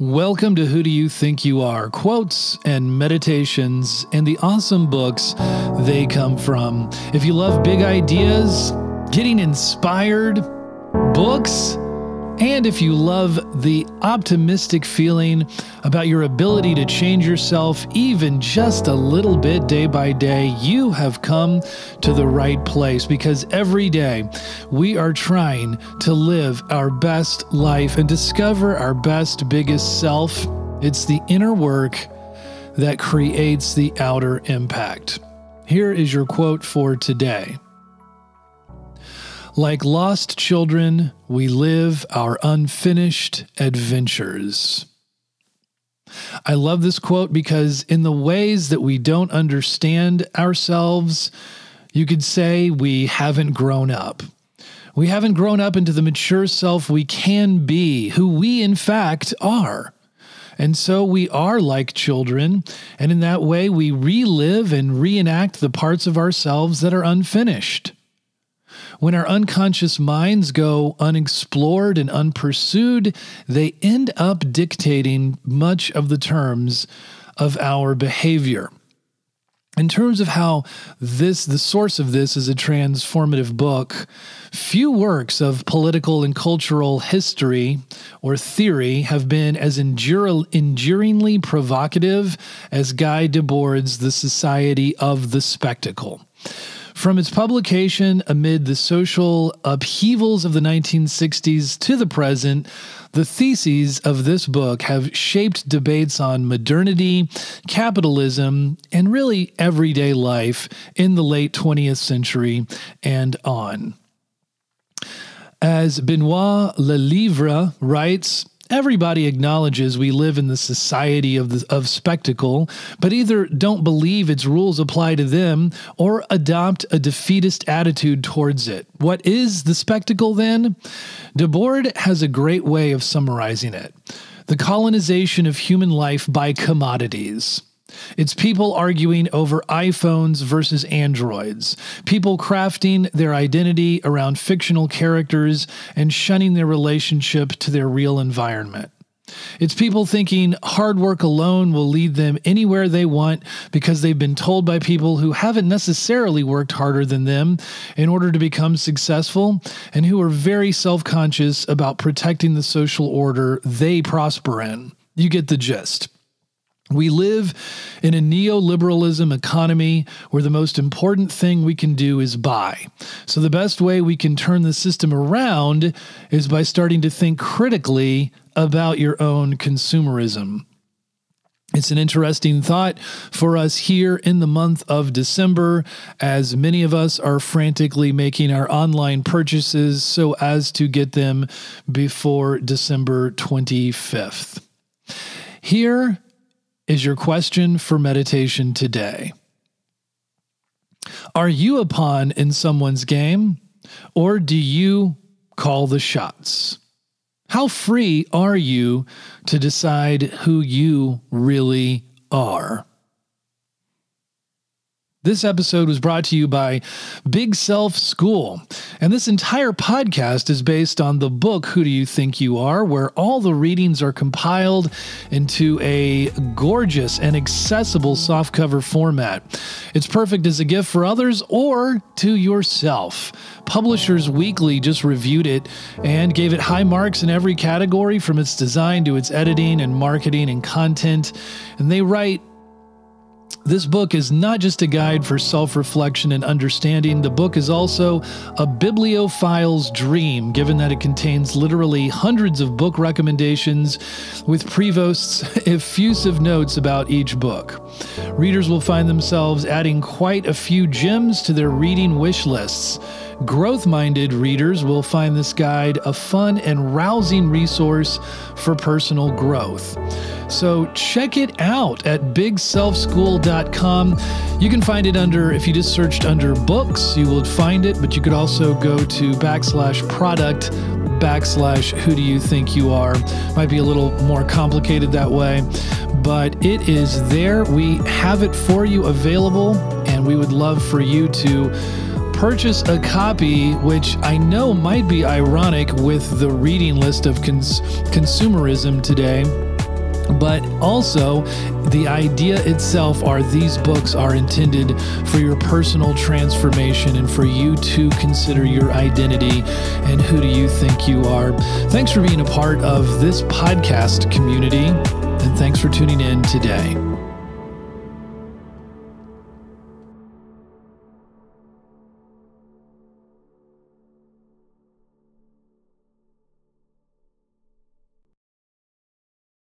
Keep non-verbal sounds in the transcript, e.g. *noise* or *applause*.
Welcome to Who Do You Think You Are? Quotes and meditations and the awesome books they come from. If you love big ideas, getting inspired, books, and if you love the optimistic feeling about your ability to change yourself even just a little bit day by day, you have come to the right place because every day we are trying to live our best life and discover our best, biggest self. It's the inner work that creates the outer impact. Here is your quote for today. Like lost children, we live our unfinished adventures. I love this quote because, in the ways that we don't understand ourselves, you could say we haven't grown up. We haven't grown up into the mature self we can be, who we in fact are. And so we are like children, and in that way we relive and reenact the parts of ourselves that are unfinished. When our unconscious minds go unexplored and unpursued, they end up dictating much of the terms of our behavior. In terms of how this, the source of this is a transformative book, few works of political and cultural history or theory have been as endure, enduringly provocative as Guy Debord's The Society of the Spectacle. From its publication amid the social upheavals of the 1960s to the present, the theses of this book have shaped debates on modernity, capitalism, and really everyday life in the late 20th century and on. As Benoit Lelivre writes, Everybody acknowledges we live in the society of, the, of spectacle, but either don't believe its rules apply to them or adopt a defeatist attitude towards it. What is the spectacle then? Debord has a great way of summarizing it the colonization of human life by commodities. It's people arguing over iPhones versus Androids, people crafting their identity around fictional characters and shunning their relationship to their real environment. It's people thinking hard work alone will lead them anywhere they want because they've been told by people who haven't necessarily worked harder than them in order to become successful and who are very self conscious about protecting the social order they prosper in. You get the gist. We live in a neoliberalism economy where the most important thing we can do is buy. So, the best way we can turn the system around is by starting to think critically about your own consumerism. It's an interesting thought for us here in the month of December, as many of us are frantically making our online purchases so as to get them before December 25th. Here is your question for meditation today. Are you a pawn in someone's game, or do you call the shots? How free are you to decide who you really are? This episode was brought to you by Big Self School. And this entire podcast is based on the book, Who Do You Think You Are, where all the readings are compiled into a gorgeous and accessible softcover format. It's perfect as a gift for others or to yourself. Publishers Weekly just reviewed it and gave it high marks in every category from its design to its editing and marketing and content. And they write, this book is not just a guide for self reflection and understanding. The book is also a bibliophile's dream, given that it contains literally hundreds of book recommendations with Prevost's *laughs* effusive notes about each book. Readers will find themselves adding quite a few gems to their reading wish lists. Growth minded readers will find this guide a fun and rousing resource for personal growth. So check it out at bigselfschool.com. You can find it under, if you just searched under books, you will find it, but you could also go to backslash product backslash who do you think you are. Might be a little more complicated that way, but it is there. We have it for you available, and we would love for you to purchase a copy, which I know might be ironic with the reading list of cons- consumerism today. But also the idea itself are these books are intended for your personal transformation and for you to consider your identity and who do you think you are. Thanks for being a part of this podcast community and thanks for tuning in today.